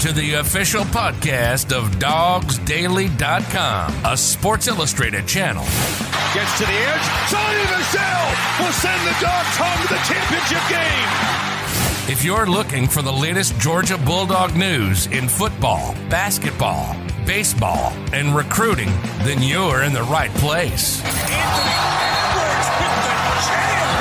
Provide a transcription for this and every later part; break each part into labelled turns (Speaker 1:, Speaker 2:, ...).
Speaker 1: To the official podcast of DogsDaily.com, a Sports Illustrated channel.
Speaker 2: Gets to the edge. Sony Michel will send the Dogs home to the championship game.
Speaker 1: If you're looking for the latest Georgia Bulldog news in football, basketball, baseball, and recruiting, then you're in the right place.
Speaker 2: Anthony Edwards with the jam.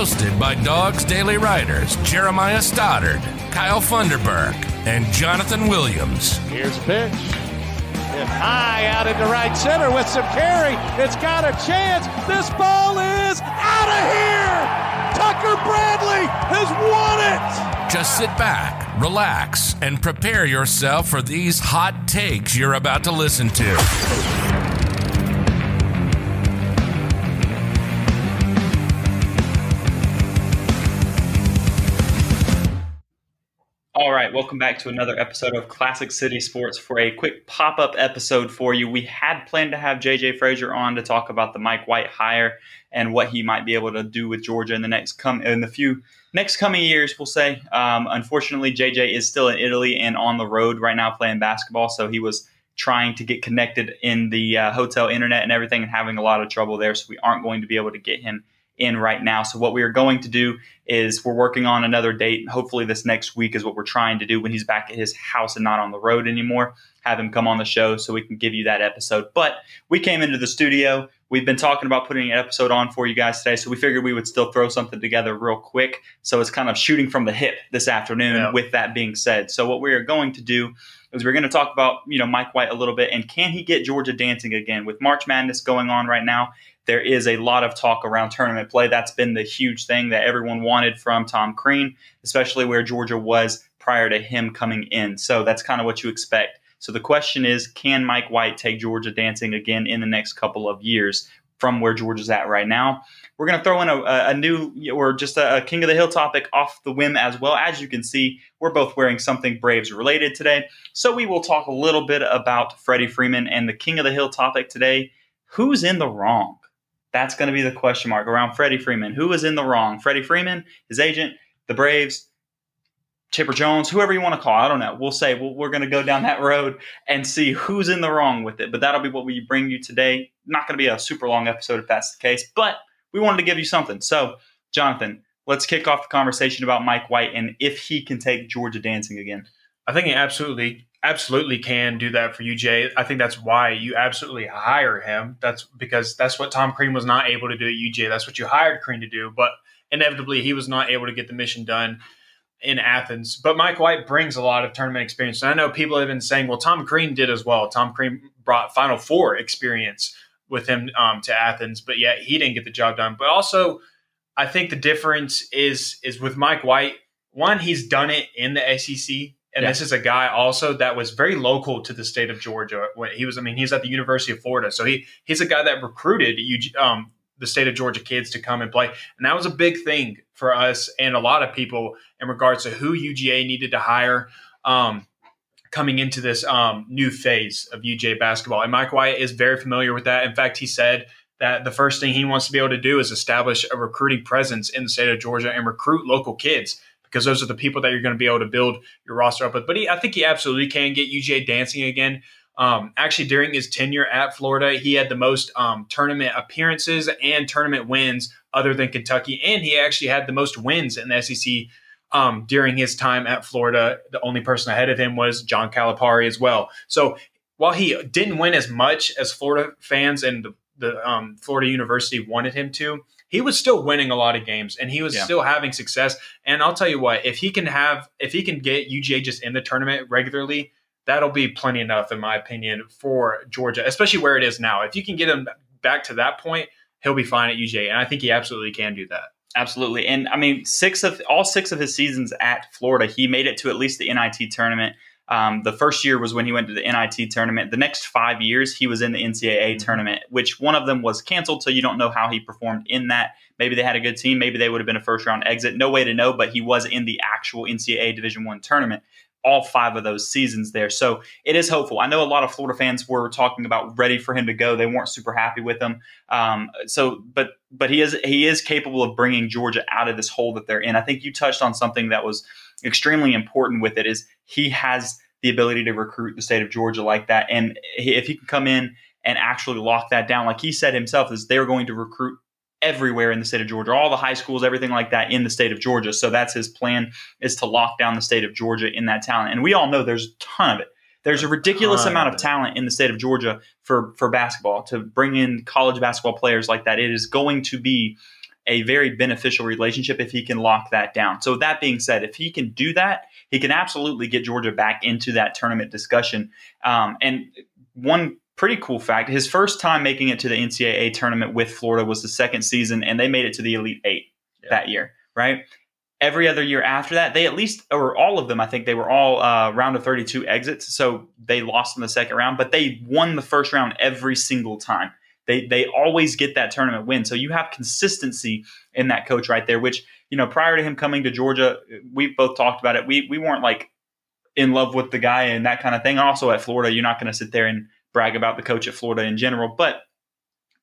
Speaker 1: Hosted by Dogs Daily writers Jeremiah Stoddard, Kyle Funderburk, and Jonathan Williams.
Speaker 3: Here's a pitch. Hit high out into right center with some carry. It's got a chance. This ball is out of here. Tucker Bradley has won it.
Speaker 1: Just sit back, relax, and prepare yourself for these hot takes you're about to listen to.
Speaker 4: All right, welcome back to another episode of Classic City Sports. For a quick pop up episode for you, we had planned to have JJ Frazier on to talk about the Mike White hire and what he might be able to do with Georgia in the next come in the few next coming years. We'll say. Um, unfortunately, JJ is still in Italy and on the road right now playing basketball, so he was trying to get connected in the uh, hotel internet and everything, and having a lot of trouble there. So we aren't going to be able to get him in right now. So what we are going to do is we're working on another date. Hopefully this next week is what we're trying to do when he's back at his house and not on the road anymore. Have him come on the show so we can give you that episode. But we came into the studio. We've been talking about putting an episode on for you guys today, so we figured we would still throw something together real quick. So it's kind of shooting from the hip this afternoon.
Speaker 3: Yeah.
Speaker 4: With that being said, so what we are going to do is we're going to talk about you know Mike White a little bit and can he get Georgia dancing again with March Madness going on right now. There is a lot of talk around tournament play. That's been the huge thing that everyone wanted from Tom Crean, especially where Georgia was prior to him coming in. So that's kind of what you expect. So the question is, can Mike White take Georgia dancing again in the next couple of years from where Georgia's at right now? We're going to throw in a, a new or just a, a King of the Hill topic off the whim as well. As you can see, we're both wearing something Braves related today. So we will talk a little bit about Freddie Freeman and the King of the Hill topic today. Who's in the wrong? That's going to be the question mark around Freddie Freeman. Who is in the wrong? Freddie Freeman, his agent, the Braves, Chipper Jones, whoever you want to call. I don't know. We'll say well, we're going to go down that road and see who's in the wrong with it. But that'll be what we bring you today. Not going to be a super long episode if that's the case, but we wanted to give you something. So, Jonathan, let's kick off the conversation about Mike White and if he can take Georgia dancing again.
Speaker 5: I think he absolutely, absolutely can do that for you, Jay. I think that's why you absolutely hire him. That's because that's what Tom Crean was not able to do at UJ. That's what you hired Crean to do, but inevitably he was not able to get the mission done in Athens. But Mike White brings a lot of tournament experience. And I know people have been saying, well, Tom Crean did as well. Tom Crean brought Final Four experience with him um, to Athens, but yet he didn't get the job done. But also, I think the difference is is with Mike White. One, he's done it in the SEC, and
Speaker 4: Yeah.
Speaker 5: this is a guy also that was very local to the state of Georgia. When he was, I mean, he's at the University of Florida, so he he's a guy that recruited um, the state of Georgia kids to come and play, and that was a big thing for us and a lot of people in regards to who UGA needed to hire. Um, coming into this um, new phase of UJ basketball. And Mike White is very familiar with that. In fact, he said that the first thing he wants to be able to do is establish a recruiting presence in the state of Georgia and recruit local kids because those are the people that you're going to be able to build your roster up with. But he, I think he absolutely can get UJ dancing again. Um, actually, during his tenure at Florida, he had the most um, tournament appearances and tournament wins other than Kentucky, and he actually had the most wins in the SEC um, during his time at Florida. The only person ahead of him was John Calipari as well. So while he didn't win as much as Florida fans and the, the um, Florida University wanted him to, he was still winning a lot of games and he was
Speaker 4: Yeah.
Speaker 5: still having success. And I'll tell you what, if he can have, if he can get UGA just in the tournament regularly, that'll be plenty enough, in my opinion, for Georgia, especially where it is now. If you can get him back to that point, he'll be fine at UGA, and I think he absolutely can do that.
Speaker 4: Absolutely. And I mean, six of all six of his seasons at Florida, he made it to at least the NIT tournament. Um, the first year was when he went to the NIT tournament. The next five years, he was in the NCAA tournament, which one of them was canceled. So you don't know how he performed in that. Maybe they had a good team. Maybe they would have been a first round exit. No way to know. But he was in the actual NCAA Division One tournament. All five of those seasons there. So it is hopeful. I know a lot of Florida fans were talking about ready for him to go. They weren't super happy with him. Um, so, but but he is he is capable of bringing Georgia out of this hole that they're in. I think you touched on something that was extremely important with it. Is he has the ability to recruit the state of Georgia like that, and if he can come in and actually lock that down, like he said himself, is they're going to recruit everywhere in the state of Georgia, all the high schools, everything like that in the state of Georgia. So that's his plan is to lock down the state of Georgia in that talent. And we all know there's a ton of it. There's a ridiculous amount of talent in the state of Georgia for for basketball to bring in college basketball players like that. It is going to be a very beneficial relationship if he can lock that down. So that being said, if he can do that, he can absolutely get Georgia back into that tournament discussion. Um, and one pretty cool fact his first time making it to the NCAA tournament with Florida was the second season, and they made it to the Elite Eight yeah. that year, right? Every other year after that, they at least, or all of them, I think they were all uh, round of 32 exits. So they lost in the second round, but they won the first round every single time. They, they always get that tournament win. So you have consistency in that coach right there, which, you know, prior to him coming to Georgia, we both talked about it. We, we weren't like in love with the guy and that kind of thing. Also at Florida, you're not going to sit there and brag about the coach at Florida in general, but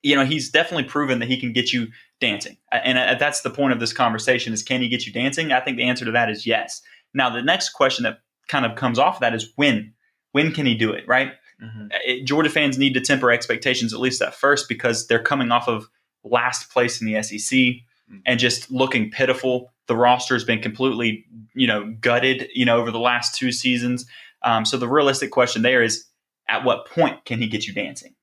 Speaker 4: you know he's definitely proven that he can get you dancing, and that's the point of this conversation: is can he get you dancing? I think the answer to that is yes. Now the next question that kind of comes off of that is when. When can he do it? Right. Mm-hmm. It, Georgia fans need to temper expectations at least at first because they're coming off of last place in the SEC mm-hmm. and just looking pitiful. The roster has been completely, you know, gutted, you know, over the last two seasons. Um, so the realistic question there is at what point can he get you dancing?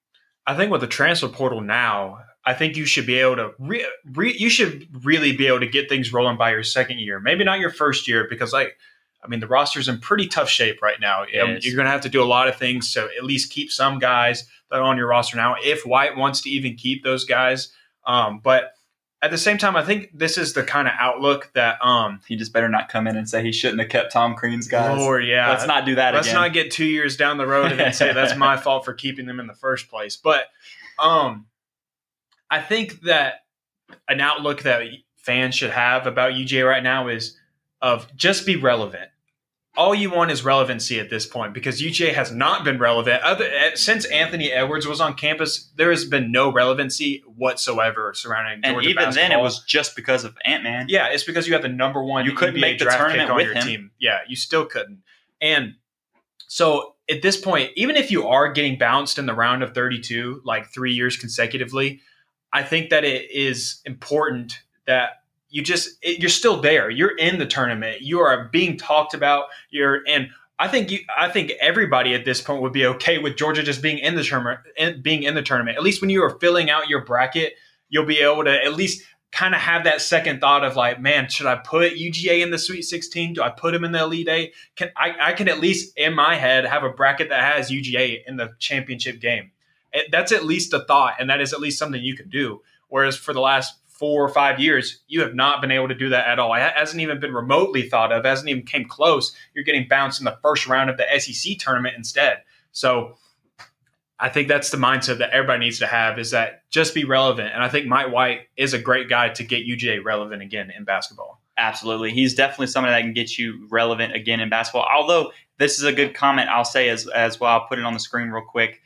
Speaker 5: I think with the transfer portal now, I think you should be able to re, re, you should really be able to get things rolling by your second year. Maybe not your first year because like I mean the roster's in pretty tough shape right now. Yes. You're going to have to do a lot of things to at least keep some guys that are on your roster now if White wants to even keep those guys. Um, but at the same time, I think this is the kind of outlook that um
Speaker 4: he just better not come in and say he shouldn't have kept Tom Crean's guys.
Speaker 5: Lord, yeah.
Speaker 4: Let's not do that
Speaker 5: Let's
Speaker 4: again.
Speaker 5: not get two years down the road and then say that's my fault for keeping them in the first place. But um I think that an outlook that fans should have about UJ right now is of just be relevant all you want is relevancy at this point because UJ has not been relevant. Other, eh, since Anthony Edwards was on campus, there has been no relevancy whatsoever surrounding
Speaker 4: and
Speaker 5: Georgia
Speaker 4: even
Speaker 5: basketball.
Speaker 4: then, it was just because of Ant Man.
Speaker 5: Yeah, it's because you had the number one.
Speaker 4: You couldn't
Speaker 5: NBA
Speaker 4: make the
Speaker 5: draft
Speaker 4: tournament
Speaker 5: pick on
Speaker 4: with
Speaker 5: your
Speaker 4: him.
Speaker 5: team. Yeah, you still couldn't. And so at this point, even if you are getting bounced in the round of 32, like three years consecutively, I think that it is important that you just it, you're still there. You're in the tournament. You are being talked about. You're and I think you I think everybody at this point would be okay with Georgia just being in the tournament being in the tournament. At least when you are filling out your bracket, you'll be able to at least kind of have that second thought of like, man, should I put UGA in the Sweet 16? Do I put him in the Elite Eight? Can I, I can at least in my head have a bracket that has UGA in the championship game. It, that's at least a thought, and that is at least something you can do. Whereas for the last four or five years, you have not been able to do that at all. It hasn't even been remotely thought of, hasn't even came close. You're getting bounced in the first round of the SEC tournament instead. So I think that's the mindset that everybody needs to have is that just be relevant. And I think Mike White is a great guy to get UGA relevant again in basketball.
Speaker 4: Absolutely. He's definitely somebody that can get you relevant again in basketball. Although this is a good comment I'll say as, as well. I'll put it on the screen real quick.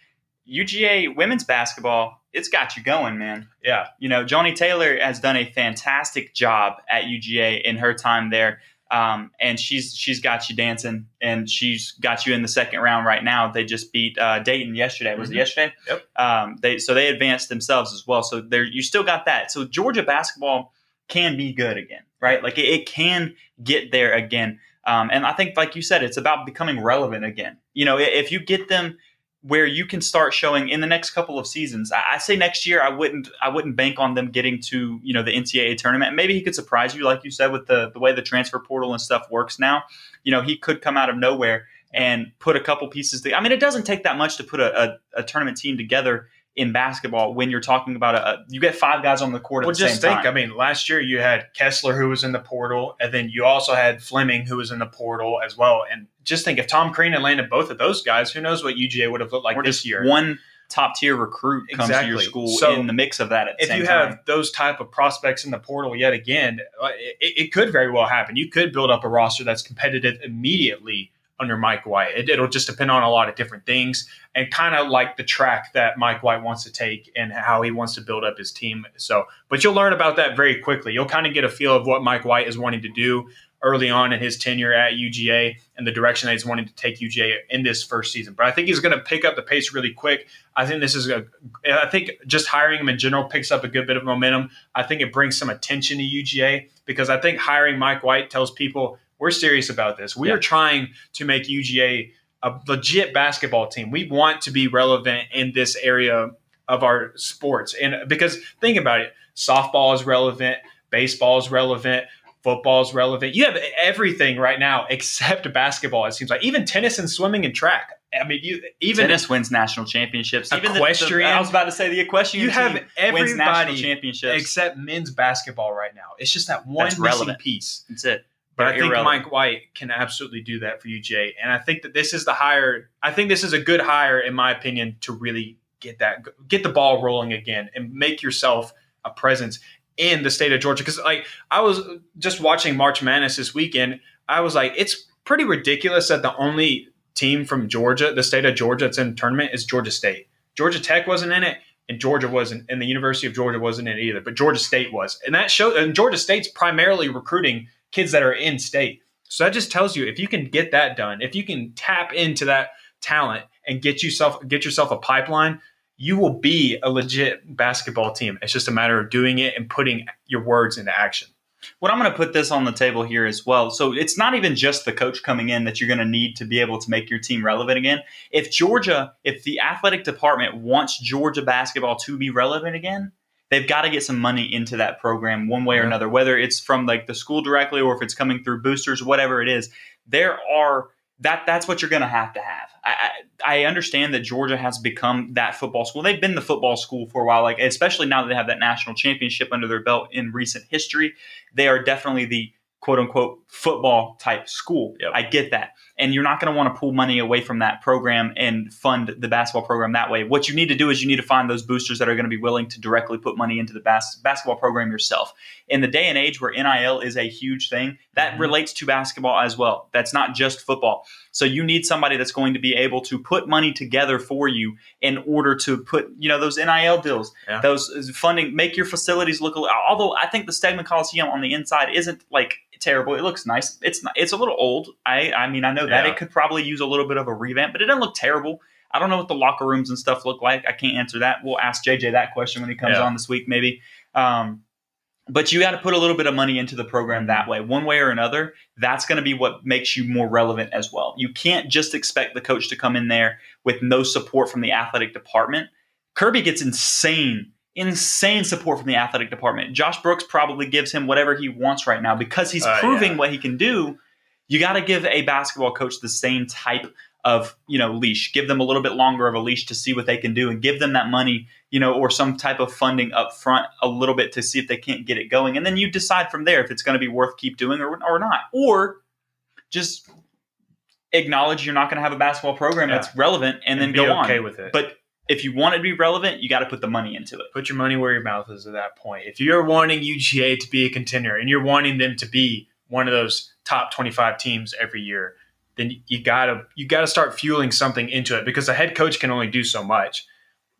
Speaker 4: UGA women's basketball, it's got you going, man.
Speaker 5: Yeah.
Speaker 4: You know, Joni Taylor has done a fantastic job at UGA in her time there. Um, and she's she's got you dancing, and she's got you in the second round right now. They just beat uh, Dayton yesterday. Was
Speaker 5: Mhm.
Speaker 4: it yesterday?
Speaker 5: Yep.
Speaker 4: Um, they so they advanced themselves as well. So there, you still got that. So Georgia basketball can be good again, right? Like it, it can get there again. Um, and I think, like you said, it's about becoming relevant again. You know, if you get them where you can start showing in the next couple of seasons. I, I say next year, I wouldn't, I wouldn't bank on them getting to you know the NCAA tournament. Maybe he could surprise you, like you said, with the the way the transfer portal and stuff works now. You know, he could come out of nowhere and put a couple pieces. To, I mean, it doesn't take that much to put a, a, a tournament team together in basketball when you're talking about a, you get five guys on the court at
Speaker 5: Well,
Speaker 4: the
Speaker 5: just
Speaker 4: same
Speaker 5: think.
Speaker 4: time.
Speaker 5: I mean, last year you had Kessler who was in the portal, and then you also had Fleming who was in the portal as well. And just think if Tom Crean had landed both of those guys, who knows what UGA would have looked like
Speaker 4: or
Speaker 5: this year?
Speaker 4: one top tier recruit comes to your school
Speaker 5: So,
Speaker 4: in the mix of that. At the
Speaker 5: if you
Speaker 4: time.
Speaker 5: have those type of prospects in the portal yet again, uh, it, it could very well happen. You could build up a roster that's competitive immediately under Mike White. It, it'll just depend on a lot of different things and kind of like the track that Mike White wants to take and how he wants to build up his team. So, but you'll learn about that very quickly. You'll kind of get a feel of what Mike White is wanting to do early on in his tenure at UGA and the direction that he's wanting to take UGA in this first season. But I think he's going to pick up the pace really quick. I think this is a, I think just hiring him in general picks up a good bit of momentum. I think it brings some attention to UGA because I think hiring Mike White tells people we're serious about this. We yeah. are trying to make UGA a legit basketball team. We want to be relevant in this area of our sports. And because think about it, softball is relevant, baseball is relevant, football is relevant. You have everything right now except basketball. It seems like even tennis and swimming and track. I mean, you even
Speaker 4: tennis wins national championships. Even
Speaker 5: equestrian.
Speaker 4: The, the, I was about to say the equestrian.
Speaker 5: You have everybody national
Speaker 4: championships
Speaker 5: except men's basketball right now. It's just that one That's missing relevant. piece.
Speaker 4: That's it.
Speaker 5: But I think irrelevant. Mike White can absolutely do that for you, Jay. And I think that this is the hire. I think this is a good hire, in my opinion, to really get that get the ball rolling again and make yourself a presence in the state of Georgia. Because like I was just watching March Madness this weekend, I was like, it's pretty ridiculous that the only team from Georgia, the state of Georgia, that's in tournament is Georgia State. Georgia Tech wasn't in it, and Georgia wasn't, and the University of Georgia wasn't in it either. But Georgia State was, and that show. And Georgia State's primarily recruiting kids that are in state. So that just tells you if you can get that done, if you can tap into that talent and get yourself get yourself a pipeline, you will be a legit basketball team. It's just a matter of doing it and putting your words into action.
Speaker 4: What I'm going to put this on the table here as well. So it's not even just the coach coming in that you're going to need to be able to make your team relevant again. If Georgia, if the athletic department wants Georgia basketball to be relevant again, they've got to get some money into that program one way or another, whether it's from like the school directly or if it's coming through boosters, whatever it is. There are that that's what you're going to have to have. I, I understand that Georgia has become that football school. They've been the football school for a while, like especially now that they have that national championship under their belt in recent history. They are definitely the quote unquote football type school. Yep. I get that. And you're not going to want to pull money away from that program and fund the basketball program that way. What you need to do is you need to find those boosters that are going to be willing to directly put money into the bas- basketball program yourself. In the day and age where NIL is a huge thing, that mm-hmm. relates to basketball as well. That's not just football. So you need somebody that's going to be able to put money together for you in order to put, you know, those NIL deals, yeah. those funding, make your facilities look. Although I think the Stegeman Coliseum on the inside isn't like terrible. It looks nice. It's it's a little old. I I mean I know that yeah. it could probably use a little bit of a revamp, but it doesn't look terrible. I don't know what the locker rooms and stuff look like. I can't answer that. We'll ask JJ that question when he comes yeah. on this week, maybe. Um, but you got to put a little bit of money into the program that way, one way or another. That's going to be what makes you more relevant as well. You can't just expect the coach to come in there with no support from the athletic department. Kirby gets insane insane support from the athletic department. Josh Brooks probably gives him whatever he wants right now because he's uh, proving yeah. what he can do. You got to give a basketball coach the same type of you know leash. Give them a little bit longer of a leash to see what they can do, and give them that money, you know, or some type of funding up front a little bit to see if they can't get it going, and then you decide from there if it's going to be worth keep doing or, or not, or just acknowledge you're not going to have a basketball program yeah. that's relevant and, and then go
Speaker 5: okay
Speaker 4: on.
Speaker 5: with it.
Speaker 4: But if you want it to be relevant, you got to put the money into it.
Speaker 5: Put your money where your mouth is at that point. If you're wanting UGA to be a contender and you're wanting them to be one of those top 25 teams every year, then you gotta you gotta start fueling something into it because the head coach can only do so much.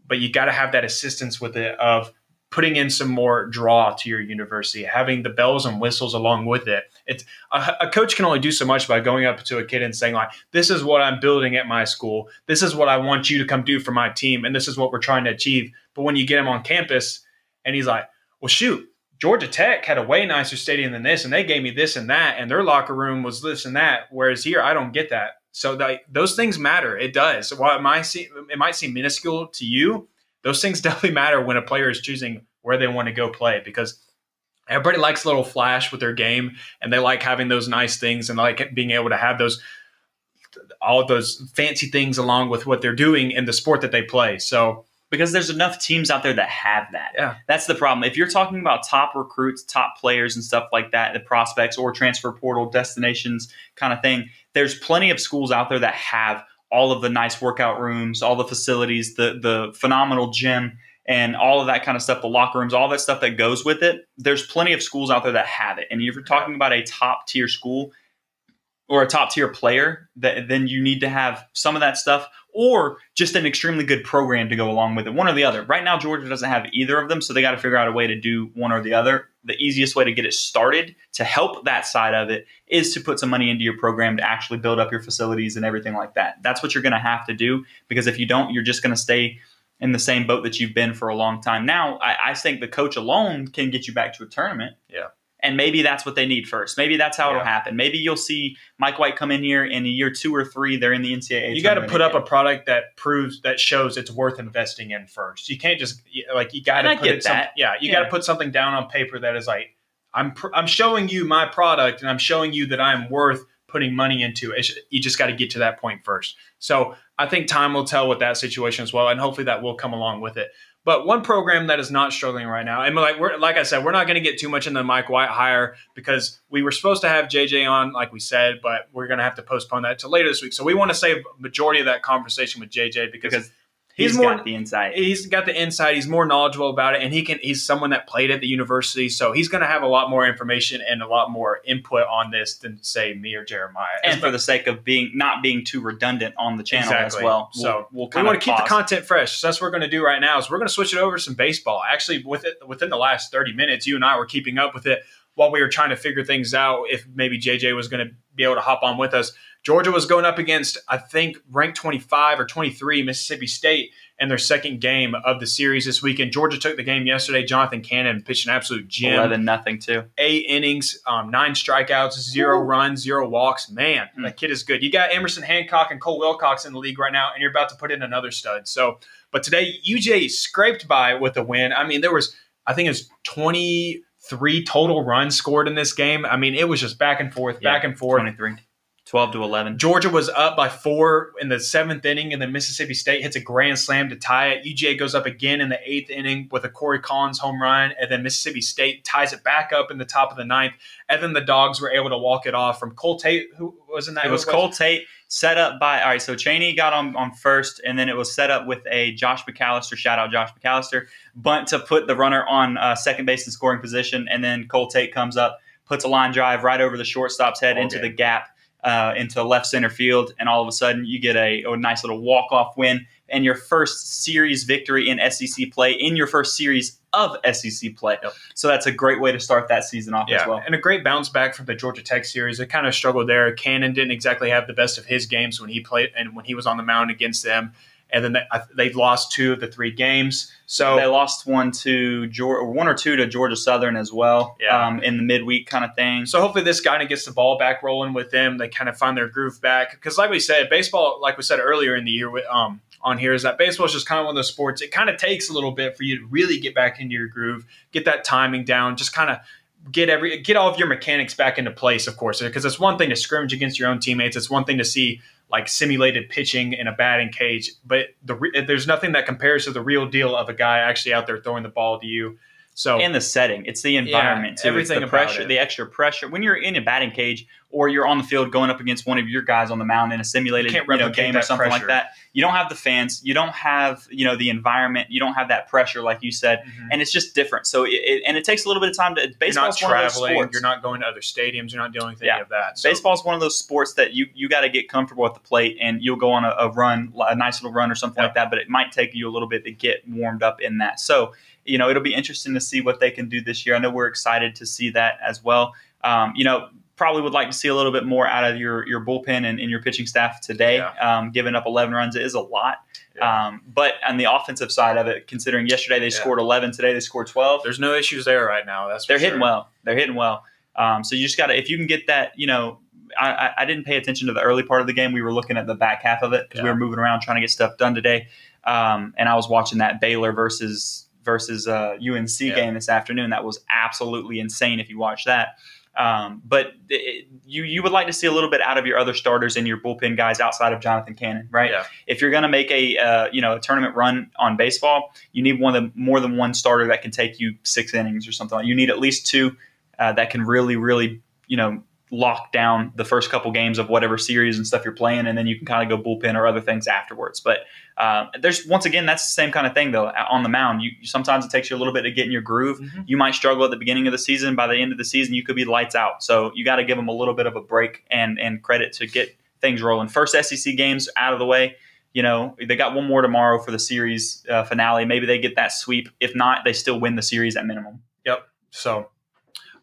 Speaker 5: But you gotta have that assistance with it of putting in some more draw to your university, having the bells and whistles along with it. It's a, a, coach can only do so much by going up to a kid and saying like, "This is what I'm building at my school. This is what I want you to come do for my team, and this is what we're trying to achieve." But when you get him on campus and he's like, "Well, shoot." Georgia Tech had a way nicer stadium than this, and they gave me this and that, and their locker room was this and that. Whereas here, I don't get that. So that, those things matter. It does. While it might seem it might seem minuscule to you, those things definitely matter when a player is choosing where they want to go play because everybody likes a little flash with their game and they like having those nice things and like being able to have those all those fancy things along with what they're doing in the sport that they play. So
Speaker 4: because there's enough teams out there that have that.
Speaker 5: Yeah.
Speaker 4: That's the problem. If you're talking about top recruits, top players and stuff like that, the prospects or transfer portal destinations kind of thing, there's plenty of schools out there that have all of the nice workout rooms, all the facilities, the the phenomenal gym and all of that kind of stuff, the locker rooms, all that stuff that goes with it. There's plenty of schools out there that have it. And if you're talking about a top tier school, or a top tier player, that then you need to have some of that stuff or just an extremely good program to go along with it. One or the other. Right now, Georgia doesn't have either of them, so they got to figure out a way to do one or the other. The easiest way to get it started to help that side of it is to put some money into your program to actually build up your facilities and everything like that. That's what you're going to have to do because if you don't, you're just going to stay in the same boat that you've been for a long time. Now, I, I think the coach alone can get you back to a tournament.
Speaker 5: Yeah.
Speaker 4: And maybe that's what they need first. Maybe that's how it'll happen. Maybe you'll see Mike White come in here in a year two or three. They're in the NCAA.
Speaker 5: you got to put up a product that proves that shows it's worth investing in first. You can't just like you got to put
Speaker 4: get
Speaker 5: it some,
Speaker 4: that.
Speaker 5: yeah, you
Speaker 4: Yeah.
Speaker 5: got to put something down on paper that is like I'm pr- I'm showing you my product and I'm showing you that I'm worth putting money into. It's, you just got to get to that point first. So I think time will tell with that situation as well, and hopefully that will come along with it. But one program that is not struggling right now, and like we're like I said, we're not going to get too much into Mike White hire because we were supposed to have JJ on, like we said, but we're going to have to postpone that to later this week. So we want to save majority of that conversation with JJ because,
Speaker 4: because
Speaker 5: he's
Speaker 4: he's
Speaker 5: more-
Speaker 4: got the insight.
Speaker 5: he's got the insight. He's more knowledgeable about it, and he can. He's someone that played at the university, so he's going to have a lot more information and a lot more input on this than say me or Jeremiah.
Speaker 4: and for the sake of being not being too redundant on the channel as well.
Speaker 5: So,
Speaker 4: we'll, we'll
Speaker 5: we want to keep the content fresh. So that's what we're going to do right now. Is we're going to switch it over to some baseball. Actually, with it within the last thirty minutes, you and I were keeping up with it while we were trying to figure things out. If maybe JJ was going to be able to hop on with us. Georgia was going up against I think ranked twenty five or twenty three Mississippi State in their second game of the series this weekend. Georgia took the game yesterday. Jonathan Cannon pitched an absolute gem
Speaker 4: Eleven nothing too.
Speaker 5: eight innings, um, nine strikeouts, zero runs, zero walks. Man,
Speaker 4: Hmm.
Speaker 5: that kid is good. You got Emerson Hancock and Cole Wilcox in the league right now, and you're about to put in another stud. So, but today UJ scraped by with a win. I mean, there was, I think it was 23 total runs scored in this game. I mean, it was just back and forth, back and forth.
Speaker 4: 23. 12 to 11.
Speaker 5: Georgia was up by four in the seventh inning, and then Mississippi State hits a grand slam to tie it. UGA goes up again in the eighth inning with a Corey Collins home run, and then Mississippi State ties it back up in the top of the ninth. And then the Dogs were able to walk it off from Cole Tate, who was in that.
Speaker 4: It was Cole Tate set up by all right. So Cheney got on on first, and then it was set up with a Josh McAllister. Shout out Josh McAllister bunt to put the runner on uh, second base in scoring position, and then Cole Tate comes up, puts a line drive right over the shortstop's head
Speaker 5: Ball
Speaker 4: into the gap, uh, into left center field, and all of a sudden you get a, a nice little walk off win and your first series victory in SEC play in your first series of SEC play. So that's a great way to start that season off
Speaker 5: Yeah,
Speaker 4: as well.
Speaker 5: and a great bounce back from the Georgia Tech series. It kind of struggled there. Cannon didn't exactly have the best of his games when he played and when he was on the mound against them. And then they, they've lost two of the three games. So
Speaker 4: they lost one to Georgia, one or two to Georgia Southern as well.
Speaker 5: Yeah.
Speaker 4: um, in the midweek kind of thing.
Speaker 5: So hopefully this kind of gets the ball back rolling with them. They kind of find their groove back because, like we said, baseball, like we said earlier in the year, with, um, on here is that baseball is just kind of one of those sports. It kind of takes a little bit for you to really get back into your groove, get that timing down, just kind of get every get all of your mechanics back into place. Of course, because it's one thing to scrimmage against your own teammates. It's one thing to see like simulated pitching in a batting cage, but the re- there's nothing that compares to the real deal of a guy actually out there throwing the ball to you. So
Speaker 4: and the setting, it's the environment too.
Speaker 5: everything
Speaker 4: it's the pressure,
Speaker 5: it.
Speaker 4: the extra pressure. When you're in a batting cage or you're on the field going up against one of your guys on the mound in a simulated
Speaker 5: You
Speaker 4: you know, game or something
Speaker 5: pressure.
Speaker 4: like that, you don't have the fans, you don't have you know the environment, you don't have that pressure like you said,
Speaker 5: Mhm.
Speaker 4: and it's just different. So it, it, and it takes a little bit of time to.
Speaker 5: you're not
Speaker 4: Baseball's one of those sports.
Speaker 5: you're not going to other stadiums, you're not doing anything
Speaker 4: Yeah.
Speaker 5: of that. So,
Speaker 4: Baseball's one of those sports that you you got to get comfortable at the plate, and you'll go on a, a run, a nice little run or something like that. But it might take you a little bit to get warmed up in that. So you know it'll be interesting to see what they can do this year. I know we're excited to see that as well. Um, you know, probably would like to see a little bit more out of your your bullpen and, and your pitching staff today. Um, giving up 11 runs is a lot.
Speaker 5: Yeah.
Speaker 4: Um, but on the offensive side of it, considering yesterday they
Speaker 5: Yeah.
Speaker 4: scored 11, today they scored 12
Speaker 5: there's no issues there right now. That's
Speaker 4: they're
Speaker 5: sure.
Speaker 4: hitting well. They're hitting well. Um, so you just got to, if you can get that, you know, I, I, I didn't pay attention to the early part of the game. We were looking at the back half of it because we were moving around trying to get stuff done today. Um, and I was watching that Baylor versus versus uh, UNC
Speaker 5: Yeah.
Speaker 4: game this afternoon. That was absolutely insane if you watch that. Um, but it, you you would like to see a little bit out of your other starters and your bullpen guys outside of Jonathan Cannon, right?
Speaker 5: Yeah.
Speaker 4: If you're going to make a uh, you know a tournament run on baseball, you need one of the, more than one starter that can take you six innings or something. You need at least two uh, that can really really you know lock down the first couple games of whatever series and stuff you're playing, and then you can kind of go bullpen or other things afterwards. But uh, there's once again that's the same kind of thing though on the mound. You sometimes it takes you a little bit to get in your groove. Mm-hmm. You might struggle at the beginning of the season. By the end of the season, you could be lights out. So you got to give them a little bit of a break and and credit to get things rolling. First SEC games out of the way. You know they got one more tomorrow for the series uh, finale. Maybe they get that sweep. If not, they still win the series at minimum.
Speaker 5: Yep. So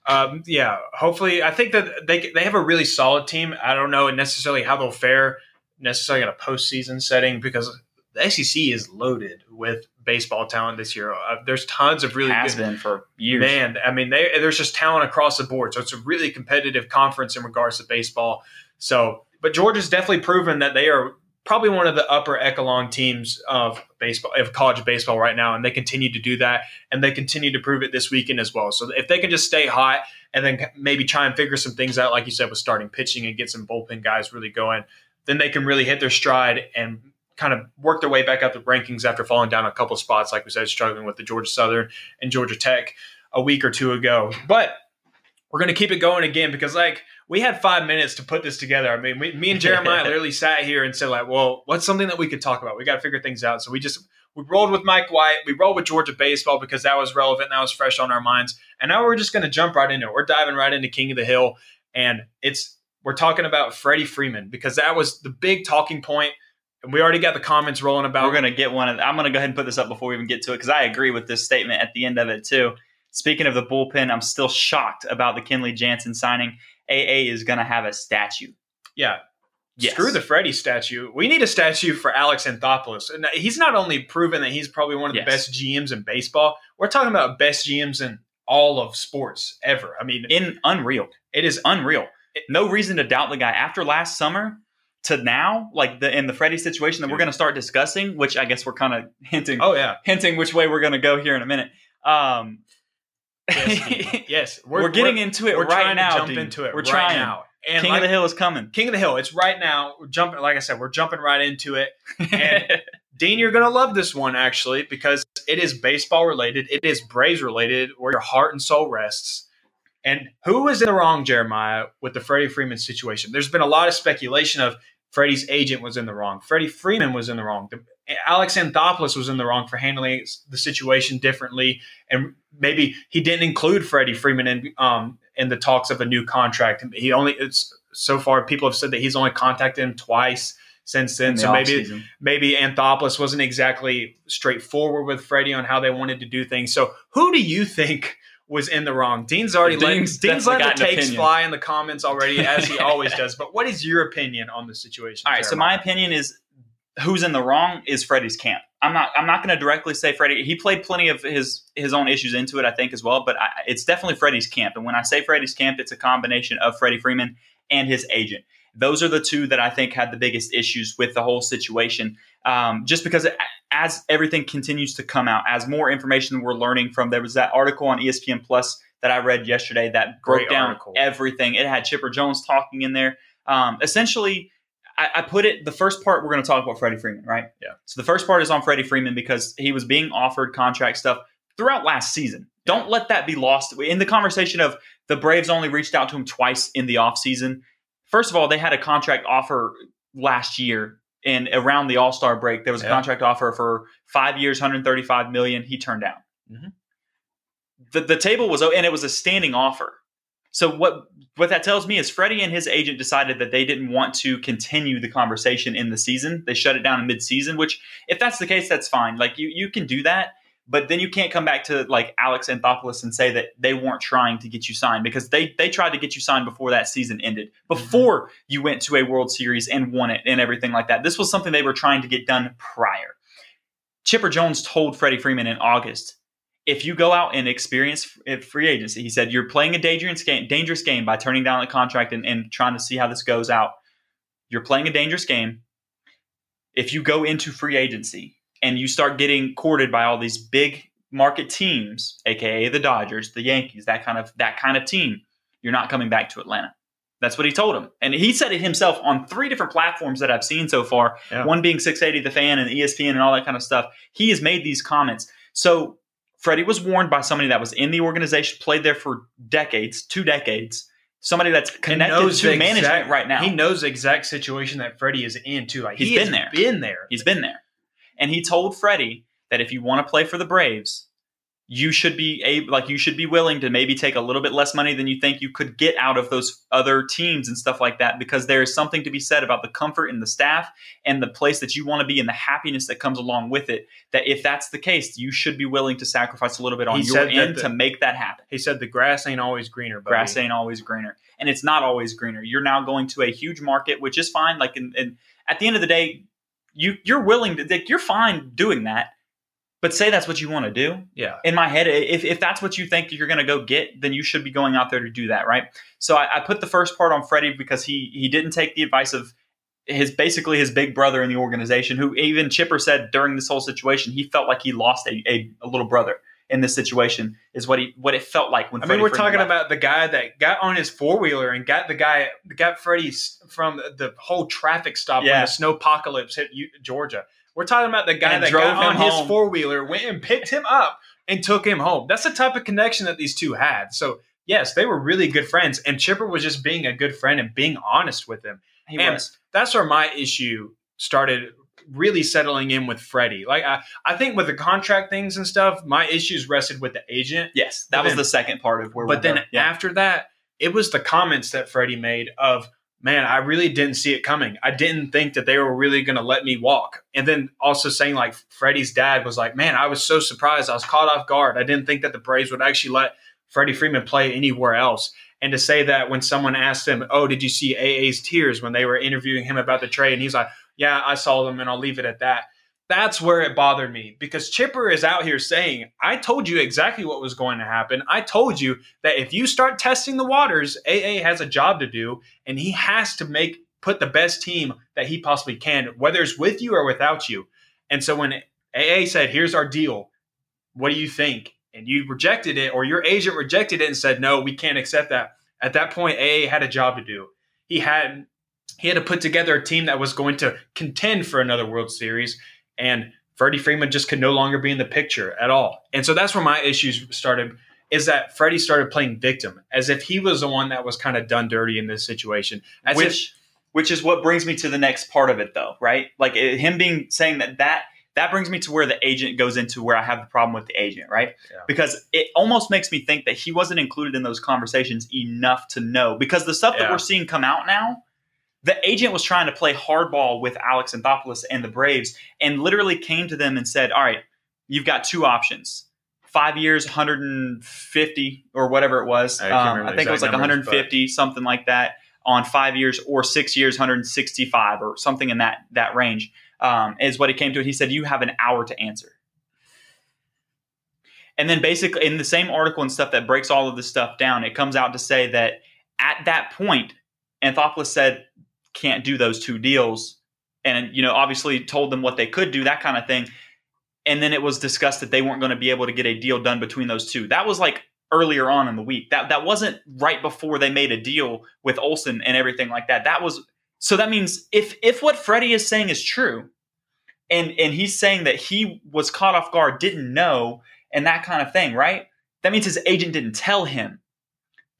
Speaker 5: um, yeah, hopefully, I think that they they have a really solid team. I don't know necessarily how they'll fare necessarily in a postseason setting because the SEC is loaded with baseball talent this year. Uh, there's tons of really
Speaker 4: has
Speaker 5: good,
Speaker 4: been for years.
Speaker 5: Man, I mean, they, there's just talent across the board. So it's a really competitive conference in regards to baseball. So, but Georgia's definitely proven that they are probably one of the upper echelon teams of baseball of college baseball right now and they continue to do that and they continue to prove it this weekend as well. So if they can just stay hot and then maybe try and figure some things out like you said with starting pitching and get some bullpen guys really going then they can really hit their stride and kind of work their way back up the rankings after falling down a couple spots like we said struggling with the georgia southern and georgia tech a week or two ago. But we're going to keep it going again because like we had five minutes to put this together. I mean, we, me and Jeremiah literally sat here and said, like, well, what's something that we could talk about? We got to figure things out. So we just we rolled with Mike White. We rolled with Georgia baseball because that was relevant. That was fresh on our minds. And now we're just going to jump right into it. We're diving right into King of the Hill, and it's we're talking about Freddie Freeman because that was the big talking point. And we already got the comments rolling about.
Speaker 4: We're going to get one. Of, I'm going to go ahead and put this up before we even get to it because I agree with this statement at the end of it too. Speaking of the bullpen, I'm still shocked about the Kenley Jansen signing. AA is going to have a statue.
Speaker 5: Yeah. Yes. Screw the Freddie statue. We need a statue for Alex Anthopoulos. And he's not only proven that he's probably one of the yes. best GMs in baseball, we're talking about best GMs in all of sports ever. I mean,
Speaker 4: in unreal. It is unreal. no reason to doubt the guy. After last summer to now, like the in the Freddie situation that Dude. we're going to start discussing, which I guess we're kind of hinting.
Speaker 5: Oh yeah,
Speaker 4: hinting which way we're going to go here in a minute. Um,
Speaker 5: Yes, yes.
Speaker 4: We're, we're getting we're, into it
Speaker 5: we're
Speaker 4: right now.
Speaker 5: jump
Speaker 4: dude.
Speaker 5: into it.
Speaker 4: We're
Speaker 5: right
Speaker 4: trying
Speaker 5: now.
Speaker 4: And King like, of the Hill is coming.
Speaker 5: King of the Hill. It's right now. We're jumping. Like I said, we're jumping right into it. And Dean, you're gonna love this one actually because it is baseball related. It is Braves related, where your heart and soul rests. And who is in the wrong, Jeremiah, with the Freddie Freeman situation? There's been a lot of speculation of Freddie's agent was in the wrong. Freddie Freeman was in the wrong. Alex Anthopoulos was in the wrong for handling the situation differently, and maybe he didn't include Freddie Freeman in um, in the talks of a new contract. He only it's so far people have said that he's only contacted him twice since then. The so maybe season. maybe Anthopoulos wasn't exactly straightforward with Freddie on how they wanted to do things. So who do you think? Was in the wrong. Dean's already Dean's, let, Dean's let the takes fly in the comments already, as he always does. But what is your opinion on the situation?
Speaker 4: All right, Jeremiah? so my opinion is who's in the wrong is Freddie's camp. I'm not. I'm not going to directly say Freddie. He played plenty of his his own issues into it, I think, as well. But I, it's definitely Freddie's camp. And when I say Freddie's camp, it's a combination of Freddie Freeman and his agent. Those are the two that I think had the biggest issues with the whole situation. Um, just because it, as everything continues to come out, as more information we're learning from, there was that article on ESPN Plus that I read yesterday that broke Great down article. everything. It had Chipper Jones talking in there. Um, essentially I, I put it the first part we're going to talk about Freddie Freeman, right?
Speaker 5: Yeah.
Speaker 4: So the first part is on Freddie Freeman because he was being offered contract stuff throughout last season. Don't let that be lost in the conversation of the Braves only reached out to him twice in the offseason. First of all, they had a contract offer last year and around the All-Star break there was a yeah. contract offer for 5 years, 135 million. He turned down. Mm-hmm. The the table was and it was a standing offer. So what what that tells me is Freddie and his agent decided that they didn't want to continue the conversation in the season. They shut it down in mid-season, which if that's the case, that's fine. Like you you can do that, but then you can't come back to like Alex Anthopoulos and say that they weren't trying to get you signed because they they tried to get you signed before that season ended, before mm-hmm. you went to a World Series and won it and everything like that. This was something they were trying to get done prior. Chipper Jones told Freddie Freeman in August if you go out and experience eh, free agency, he said you're playing a dangerous game, dangerous game by turning down a contract and, and trying to see how this goes out. You're playing a dangerous game. If you go into free agency and you start getting courted by all these big market teams, aka the Dodgers, the Yankees, that kind of that kind of team, you're not coming back to Atlanta. That's what he told him. And he said it himself on three different platforms that I've seen so far, yeah. one being 680 the fan and ESPN and all that kind of stuff. He has made these comments. So Freddie was warned by somebody that was in the organization, played there for decades, two decades, somebody that's connected to
Speaker 5: the
Speaker 4: management right now.
Speaker 5: He knows the exact situation that Freddie is in too. Like
Speaker 4: He's
Speaker 5: he
Speaker 4: been there.
Speaker 5: Been there.
Speaker 4: He's been there. And he told Freddie that if you want to play for the Braves, you should be able, like you should be willing to maybe take a little bit less money than you think you could get out of those other teams and stuff like that because there is something to be said about the comfort in the staff and the place that you want to be and the happiness that comes along with it that if that's the case you should be willing to sacrifice a little bit on
Speaker 5: He
Speaker 4: your end
Speaker 5: the-
Speaker 4: to make that happen
Speaker 5: He said the grass ain't always greener. Buddy.
Speaker 4: grass ain't always greener and it's not always greener you're now going to a huge market which is fine like and at the end of the day you you're willing to like, you're fine doing that but say that's what you want to do
Speaker 5: Yeah.
Speaker 4: in my head if, if that's what you think you're going to go get then you should be going out there to do that right so I, I put the first part on freddie because he he didn't take the advice of his basically his big brother in the organization who even chipper said during this whole situation he felt like he lost a, a, a little brother in this situation is what he what it felt like when
Speaker 5: I mean,
Speaker 4: Freddie
Speaker 5: we're
Speaker 4: Freeman
Speaker 5: talking
Speaker 4: left.
Speaker 5: about the guy that got on his four wheeler and got the guy got Freddie's from the whole traffic stop when the snow apocalypse hit Georgia. We're talking about the guy
Speaker 4: And
Speaker 5: that
Speaker 4: drove
Speaker 5: got on
Speaker 4: him
Speaker 5: his four wheeler, went and picked him up and took him home. That's the type of connection that these two had. So yes, they were really good friends, and Chipper was just being a good friend and being honest with him.
Speaker 4: he
Speaker 5: and
Speaker 4: was
Speaker 5: that's where my issue started really settling in with Freddie. Like I, I think with the contract things and stuff, my issues rested with the agent.
Speaker 4: yes that was
Speaker 5: then-
Speaker 4: the second part of where
Speaker 5: But
Speaker 4: we're
Speaker 5: then
Speaker 4: going. yeah.
Speaker 5: after that, it was the comments that Freddie made of, man, I really didn't see it coming. I didn't think that they were really going to let me walk. And then also saying, like, Freddie's dad was like, man, I was so surprised. I was caught off guard. I didn't think that the Braves would actually let Freddie Freeman play anywhere else. And to say that when someone asked him, oh, did you see AA's tears when they were interviewing him about the trade? And he's like, yeah, I saw them and I'll leave it at that. That's where it bothered me because Chipper is out here saying, I told you exactly what was going to happen. I told you that if you start testing the waters, AA has a job to do and he has to make put the best team that he possibly can, whether it's with you or without you. And so when AA said, Here's our deal, what do you think? And you rejected it, or your agent rejected it and said, No, we can't accept that. At that point, AA had a job to do. He had he had to put together a team that was going to contend for another World Series, and Freddie Freeman just could no longer be in the picture at all. And so that's where my issues started. Is that Freddie started playing victim as if he was the one that was kind of done dirty in this situation, as if
Speaker 4: which which is what brings me to the next part of it though right like eh, him being saying that that that brings me to where the agent goes into where i have the problem with the agent right
Speaker 5: Yeah.
Speaker 4: because it almost makes me think that he wasn't included in those conversations enough to know because the stuff that we're seeing come out now the agent was trying to play hardball with alex anthopoulos and the braves and literally came to them and said all right you've got two options. Five years 150 or whatever it was.
Speaker 5: I
Speaker 4: um, I think it was like
Speaker 5: numbers,
Speaker 4: 150 something like that on five years or six years 165 or something in that that range um, is what he came to. And he said you have an hour to answer. And then basically in the same article and stuff that breaks all of this stuff down it comes out to say that at that point anthopoulos said can't do those two deals. And you know obviously told them what they could do that kind of thing. And then it was discussed that they weren't going to be able to get a deal done between those two. That was like earlier on in the week. That that wasn't right before they made a deal with olson and everything like that. That was so that means if if what freddie is saying is true and and he's saying that he was caught off guard didn't know and that kind of thing right? That means his agent didn't tell him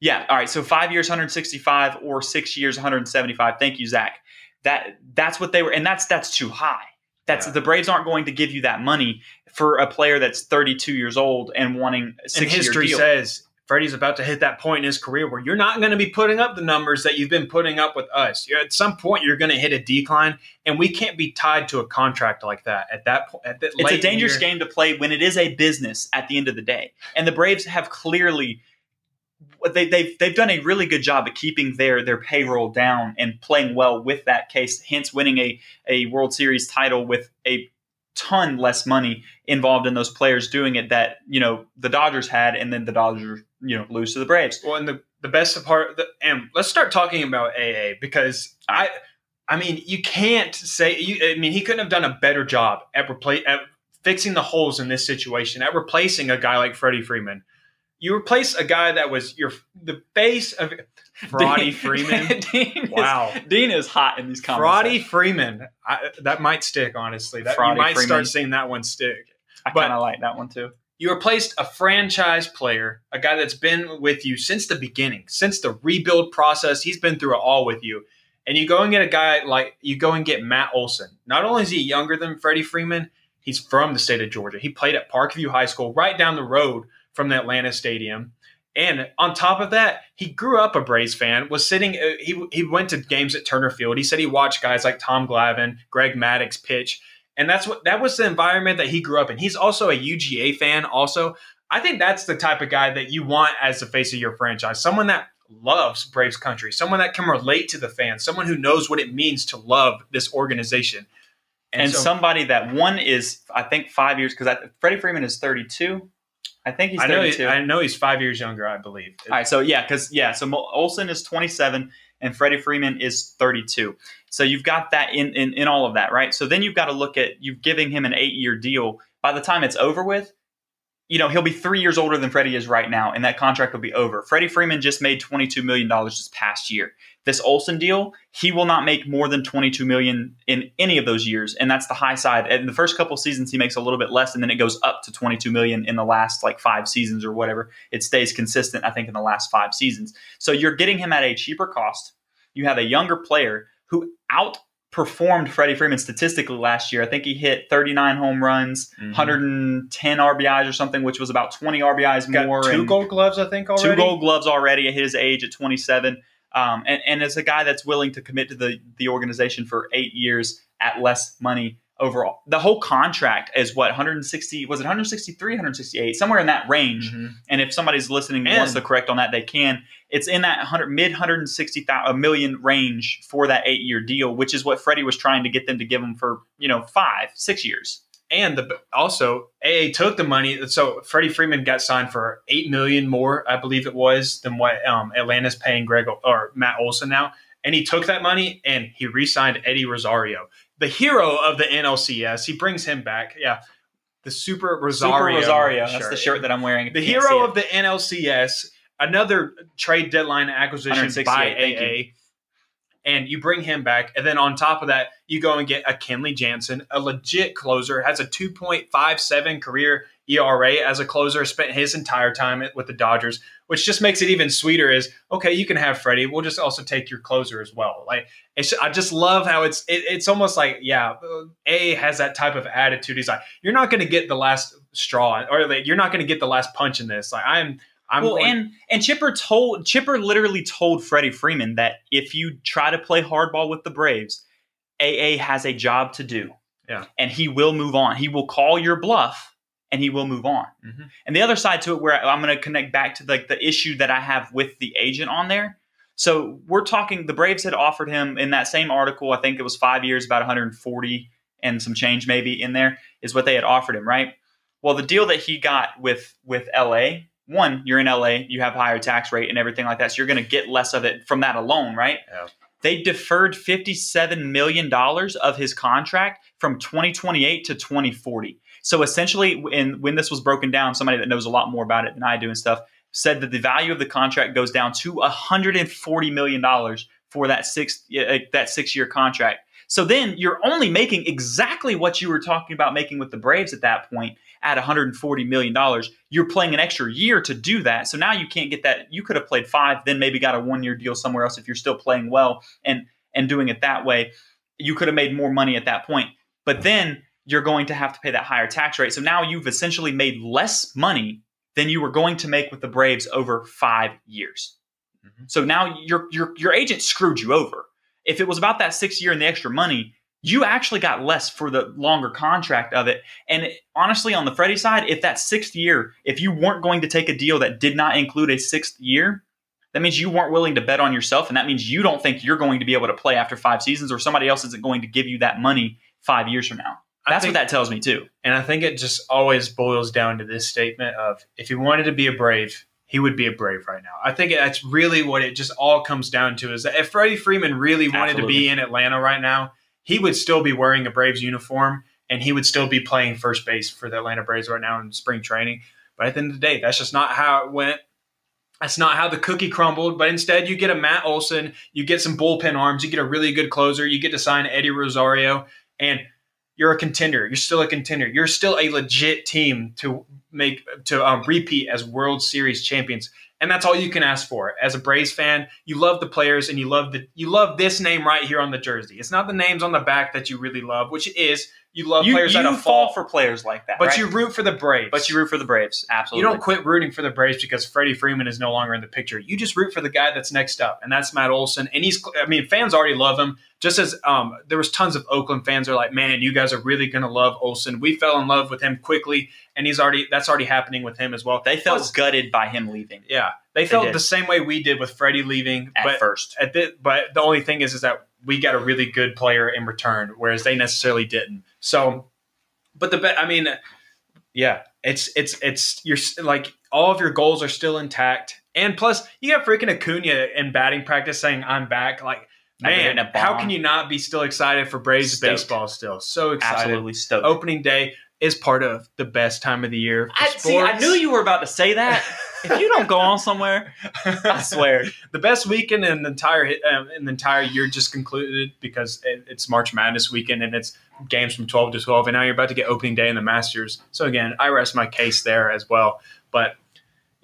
Speaker 4: yeah all right so five years 165 or six years 175 thank you zach that that's what they were and that's that's too high that's
Speaker 5: Yeah.
Speaker 4: the braves aren't going to give you that money for a player that's 32 years old and wanting a
Speaker 5: and history
Speaker 4: deal
Speaker 5: says Freddie's about to hit that point in his career where you're not going to be putting up the numbers that you've been putting up with us. You're, at some point, you're going to hit a decline, and we can't be tied to a contract like that. At that point, at that
Speaker 4: it's a dangerous game to play when it is a business at the end of the day. And the Braves have clearly they, they've they've done a really good job at keeping their their payroll down and playing well with that case. Hence, winning a a World Series title with a ton less money involved in those players doing it that you know the Dodgers had, and then the Dodgers you know lose to the Braves.
Speaker 5: Well, and the the best part, the, and let's start talking about AA because I, I mean, you can't say. You, I mean, he couldn't have done a better job at replace at fixing the holes in this situation, at replacing a guy like Freddie Freeman. You replace a guy that was your the face of Freddie Freeman.
Speaker 4: Dean
Speaker 5: Wow.
Speaker 4: is, Dean is hot in these
Speaker 5: Freddie
Speaker 4: conversations.
Speaker 5: Freeman. I, that might stick, honestly. That you might
Speaker 4: Freeman.
Speaker 5: start seeing that one stick.
Speaker 4: I kind of like that one too.
Speaker 5: You replaced a franchise player, a guy that's been with you since the beginning, since the rebuild process. He's been through it all with you. And you go and get a guy like you go and get Matt Olson. Not only is he younger than Freddie Freeman, he's from the state of Georgia. He played at Parkview High School, right down the road from the Atlanta Stadium. And on top of that, he grew up a Braves fan. Was sitting. Uh, he he went to games at Turner Field. He said he watched guys like Tom Glavine, Greg Maddux pitch, and that's what that was the environment that he grew up in. He's also a UGA fan. Also, I think that's the type of guy that you want as the face of your franchise. Someone that loves Braves country, someone that can relate to the fans, someone who knows what it means to love this organization.
Speaker 4: And, and so, somebody that one is, I think, five years because Freddie Freeman is 32. I think he's. 32.
Speaker 5: I know. He, I know he's five years younger. I believe.
Speaker 4: All right. So yeah, because yeah, so Olson is 27 and Freddie Freeman is 32. So you've got that in, in in all of that, right? So then you've got to look at you've giving him an eight year deal. By the time it's over with, you know, he'll be three years older than Freddie is right now, and that contract will be over. Freddie Freeman just made $22 million this past year. This Olson deal, he will not make more than 22 million in any of those years, and that's the high side. In the first couple seasons, he makes a little bit less, and then it goes up to 22 million in the last like five seasons or whatever. It stays consistent, I think, in the last five seasons. So you're getting him at a cheaper cost. You have a younger player who outperformed Freddie Freeman statistically last year. I think he hit 39 home runs, mm-hmm. 110 RBIs or something, which was about 20 RBIs
Speaker 5: Got
Speaker 4: more.
Speaker 5: Two gold gloves, I think, already.
Speaker 4: Two gold gloves already at his age at 27. Um, and, and as a guy that's willing to commit to the, the organization for eight years at less money overall. The whole contract is what 160 was it 163 168 somewhere in that range. Mm-hmm. And if somebody's listening and wants to correct on that they can. It's in that 100 mid 160 a million range for that 8 year deal, which is what Freddie was trying to get them to give him for, you know, 5, 6 years.
Speaker 5: And the also AA took the money. So Freddie Freeman got signed for eight million more, I believe it was, than what um, Atlanta's paying Greg or Matt Olson now. And he took that money and he re-signed Eddie Rosario the hero of the NLCS. He brings him back. Yeah. The Super Rosario.
Speaker 4: Super Rosario. Shirt. That's the shirt that I'm wearing.
Speaker 5: The hero of the NLCS. Another trade deadline acquisition by AA. And you bring him back. And then on top of that, you go and get a Kenley Jansen, a legit closer, has a 2.57 career ERA as a closer, spent his entire time with the Dodgers, which just makes it even sweeter. Is okay, you can have Freddie. We'll just also take your closer as well. Like I just love how it's it, it's almost like yeah, uh, A has that type of attitude. He's like, you're not going to get the last straw, or like, you're not going to get the last punch in this. Like I'm. I'm
Speaker 4: well, going- and and Chipper told Chipper literally told Freddie Freeman that if you try to play hardball with the Braves, AA has a job to do.
Speaker 5: Yeah,
Speaker 4: and he will move on. He will call your bluff and he will move on. Mm-hmm. And the other side to it, where I'm going to connect back to like the, the issue that I have with the agent on there. So we're talking. The Braves had offered him in that same article. I think it was five years, about 140 and some change maybe in there is what they had offered him, right? Well, the deal that he got with with LA, one, you're in LA, you have higher tax rate and everything like that, so you're going to get less of it from that alone, right? Yeah. They deferred $57 million of his contract from 2028 to 2040. So essentially, in, when this was broken down, somebody that knows a lot more about it than I do and stuff said that the value of the contract goes down to 140 million dollars for that six uh, that six year contract. So then you're only making exactly what you were talking about making with the Braves at that point at 140 million dollars. You're playing an extra year to do that. So now you can't get that. You could have played five, then maybe got a one year deal somewhere else if you're still playing well and and doing it that way. You could have made more money at that point. But then you're going to have to pay that higher tax rate. So now you've essentially made less money than you were going to make with the Braves over five years. Mm-hmm. So now your your your agent screwed you over. If it was about that six year and the extra money, you actually got less for the longer contract of it. And it, honestly, on the Freddie side, if that sixth year, if you weren't going to take a deal that did not include a sixth year, that means you weren't willing to bet on yourself, and that means you don't think you're going to be able to play after five seasons, or somebody else isn't going to give you that money five years from now. That's think, what that tells me too.
Speaker 5: And I think it just always boils down to this statement of if he wanted to be a Brave, he would be a Brave right now. I think that's really what it just all comes down to is that if Freddie Freeman really wanted Absolutely. to be in Atlanta right now, he would still be wearing a Braves uniform and he would still be playing first base for the Atlanta Braves right now in spring training. But at the end of the day, that's just not how it went. That's not how the cookie crumbled, but instead you get a Matt Olson, you get some bullpen arms, you get a really good closer, you get to sign Eddie Rosario, and – you're a contender. You're still a contender. You're still a legit team to make to um, repeat as World Series champions and that's all you can ask for as a Braves fan. You love the players, and you love the you love this name right here on the jersey. It's not the names on the back that you really love, which it is. You love
Speaker 4: you,
Speaker 5: players
Speaker 4: you
Speaker 5: that
Speaker 4: fall
Speaker 5: fall
Speaker 4: for players like that,
Speaker 5: but
Speaker 4: right?
Speaker 5: you root for the Braves.
Speaker 4: but you root for the Braves. Absolutely.
Speaker 5: You don't quit rooting for the Braves because Freddie Freeman is no longer in the picture. You just root for the guy that's next up, and that's Matt Olson. And he's, I mean, fans already love him. Just as um, there was tons of Oakland fans are like, man, you guys are really gonna love Olson. We fell in love with him quickly, and he's already that's already happening with him as well.
Speaker 4: They felt
Speaker 5: Plus-
Speaker 4: gutted by him leaving
Speaker 5: yeah, they felt
Speaker 4: did.
Speaker 5: the same way we did with Freddie leaving.
Speaker 4: at
Speaker 5: but
Speaker 4: first.
Speaker 5: at the, but the only thing is, is that we got a really good player in return, whereas they necessarily didn't. So, but the bet, I mean, yeah, it's it's it's you're like all of your goals are still intact, and plus you got freaking Acuna in batting practice saying I'm back. Like, man, how can you not be still excited for Braves
Speaker 4: Stoked.
Speaker 5: baseball? Still so excited.
Speaker 4: Absolutely stoked.
Speaker 5: Opening day is part of the best time of the year. For
Speaker 4: I, see, I knew you were about to say that. if you don't go on somewhere, I swear.
Speaker 5: the best weekend in the entire um, in the entire year just concluded because it, it's March Madness weekend and it's games from twelve to twelve, and now you're about to get opening day in the Masters. So again, I rest my case there as well. But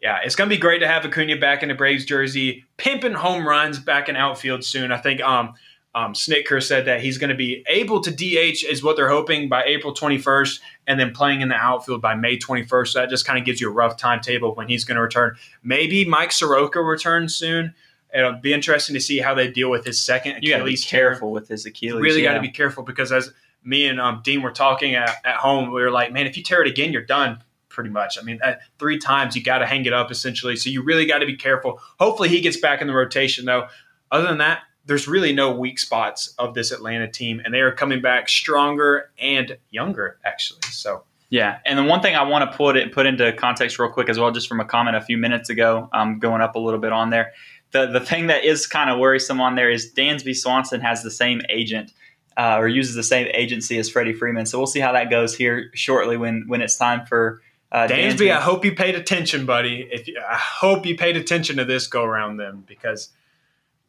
Speaker 5: yeah, it's gonna be great to have Acuna back in the Braves jersey, pimping home runs back in outfield soon. I think um, um, Snitker said that he's going to be able to DH is what they're hoping by April 21st, and then playing in the outfield by May 21st. So that just kind of gives you a rough timetable when he's going to return. Maybe Mike Soroka returns soon. It'll be interesting to see how they deal with his second
Speaker 4: You got to be
Speaker 5: Achilles tear.
Speaker 4: careful with his Achilles.
Speaker 5: Really got to be careful because as me and um, Dean were talking at, at home, we were like, man, if you tear it again, you're done. Pretty much. I mean, uh, three times you got to hang it up essentially. So you really got to be careful. Hopefully, he gets back in the rotation though. Other than that, there's really no weak spots of this Atlanta team, and they are coming back stronger and younger actually. So
Speaker 4: Yeah, and the one thing I want to put it put into context real quick as well, just from a comment a few minutes ago, um, going up a little bit on there. The the thing that is kind of worrisome on there is Dansby Swanson has the same agent uh, or uses the same agency as Freddie Freeman. So we'll see how that goes here shortly when when it's time for uh,
Speaker 5: Dansby, I hope you paid attention, buddy. If you, I hope you paid attention to this go around then because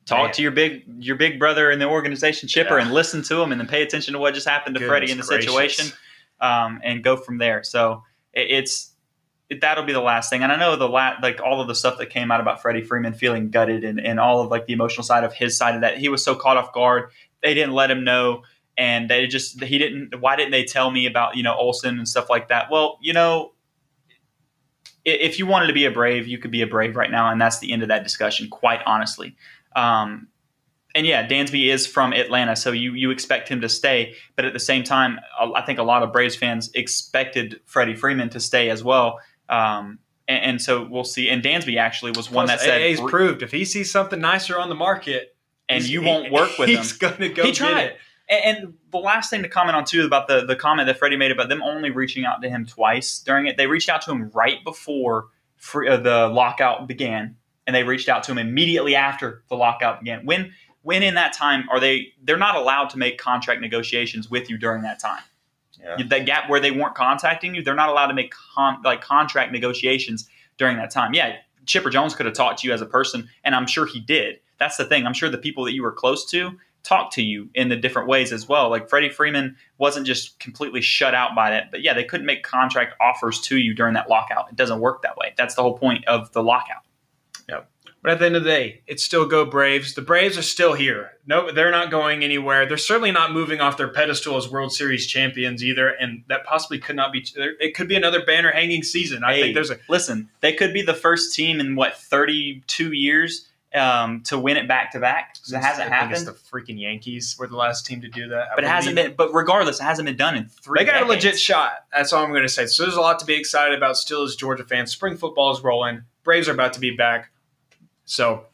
Speaker 4: talk
Speaker 5: Man.
Speaker 4: to your big your big brother in the organization, Chipper,
Speaker 5: Yeah.
Speaker 4: and listen to him, and then pay attention to what just happened to
Speaker 5: Goodness
Speaker 4: Freddie in the
Speaker 5: gracious.
Speaker 4: situation, um, and go from there. So it, it's it, that'll be the last thing. And I know the la- like all of the stuff that came out about Freddie Freeman feeling gutted and, and all of like the emotional side of his side of that he was so caught off guard. They didn't let him know. And they just he didn't. Why didn't they tell me about you know Olson and stuff like that? Well, you know, if you wanted to be a brave, you could be a brave right now, and that's the end of that discussion. Quite honestly, um, and yeah, Dansby is from Atlanta, so you you expect him to stay. But at the same time, I I think a lot of Braves fans expected Freddie Freeman to stay as well. Um, and, and so we'll see. And Dansby actually was one that
Speaker 5: Plus,
Speaker 4: said,
Speaker 5: AA's proved if he sees something nicer on the market,
Speaker 4: and you won't work with him.
Speaker 5: he's gonna go
Speaker 4: He
Speaker 5: get
Speaker 4: tried.
Speaker 5: it.
Speaker 4: And, and the last thing to comment on too about the the comment that Freddie made about them only reaching out to him twice during it. They reached out to him right before free, uh, the lockout began, and they reached out to him immediately after the lockout began. When when in that time are they? They're not allowed to make contract negotiations with you during that time.
Speaker 5: Yeah.
Speaker 4: That gap where they weren't contacting you, they're not allowed to make con, like contract negotiations during that time. Yeah, Chipper Jones could have talked to you as a person, and I'm sure he did. That's the thing. I'm sure the people that you were close to talked to you in the different ways as well. Like Freddie Freeman wasn't just completely shut out by that, but yeah, they couldn't make contract offers to you during that lockout. It doesn't work that way. That's the whole point of the lockout.
Speaker 5: But at the end of the day, it's still go Braves. The Braves are still here. No, they're not going anywhere. They're certainly not moving off their pedestal as World Series champions either, and that possibly could not be. It could be another banner hanging season. I
Speaker 4: Hey,
Speaker 5: think there's a
Speaker 4: listen. They could be the first team in what 32 years um, to win it back to back. It hasn't
Speaker 5: I think It's
Speaker 4: happened,
Speaker 5: the freaking Yankees were the last team to do that. I
Speaker 4: but it hasn't
Speaker 5: believe.
Speaker 4: been. But regardless, it hasn't been done in three.
Speaker 5: They got a legit shot. That's all I'm going to say. So there's a lot to be excited about still as Georgia fans. Spring football is rolling. Braves are about to be back. So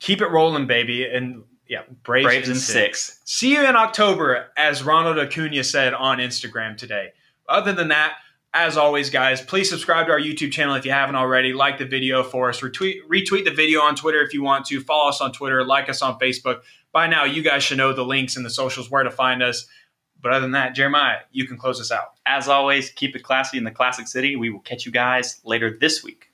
Speaker 5: keep it rolling, baby. And yeah, Braves,
Speaker 4: Braves in six.
Speaker 5: See you in October, as Ronald Acuna said on Instagram today. Other than that, as always, guys, please subscribe to our YouTube channel if you haven't already. Like the video for us. Retweet, retweet the video on Twitter if you want to. Follow us on Twitter. Like us on Facebook. By now, you guys should know the links and the socials where to find us. But other than that, Jeremiah, you can close us out.
Speaker 4: As always, keep it classy in the Classic City. We will catch you guys later this week.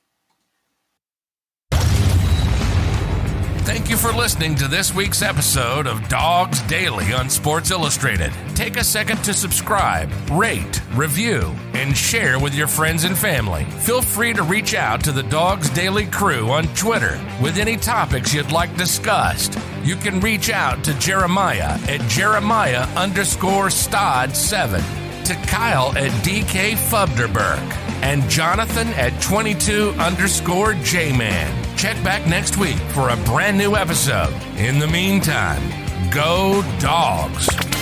Speaker 1: Thank you for listening to this week's episode of Dogs Daily on Sports Illustrated. Take a second to subscribe, rate, review, and share with your friends and family. Feel free to reach out to the Dogs Daily crew on Twitter with any topics you'd like discussed. You can reach out to Jeremiah at Jeremiah underscore Stod 7 to Kyle at DK Fubderberg and Jonathan at 22 underscore J-Man. Check back next week for a brand new episode. In the meantime, go dogs.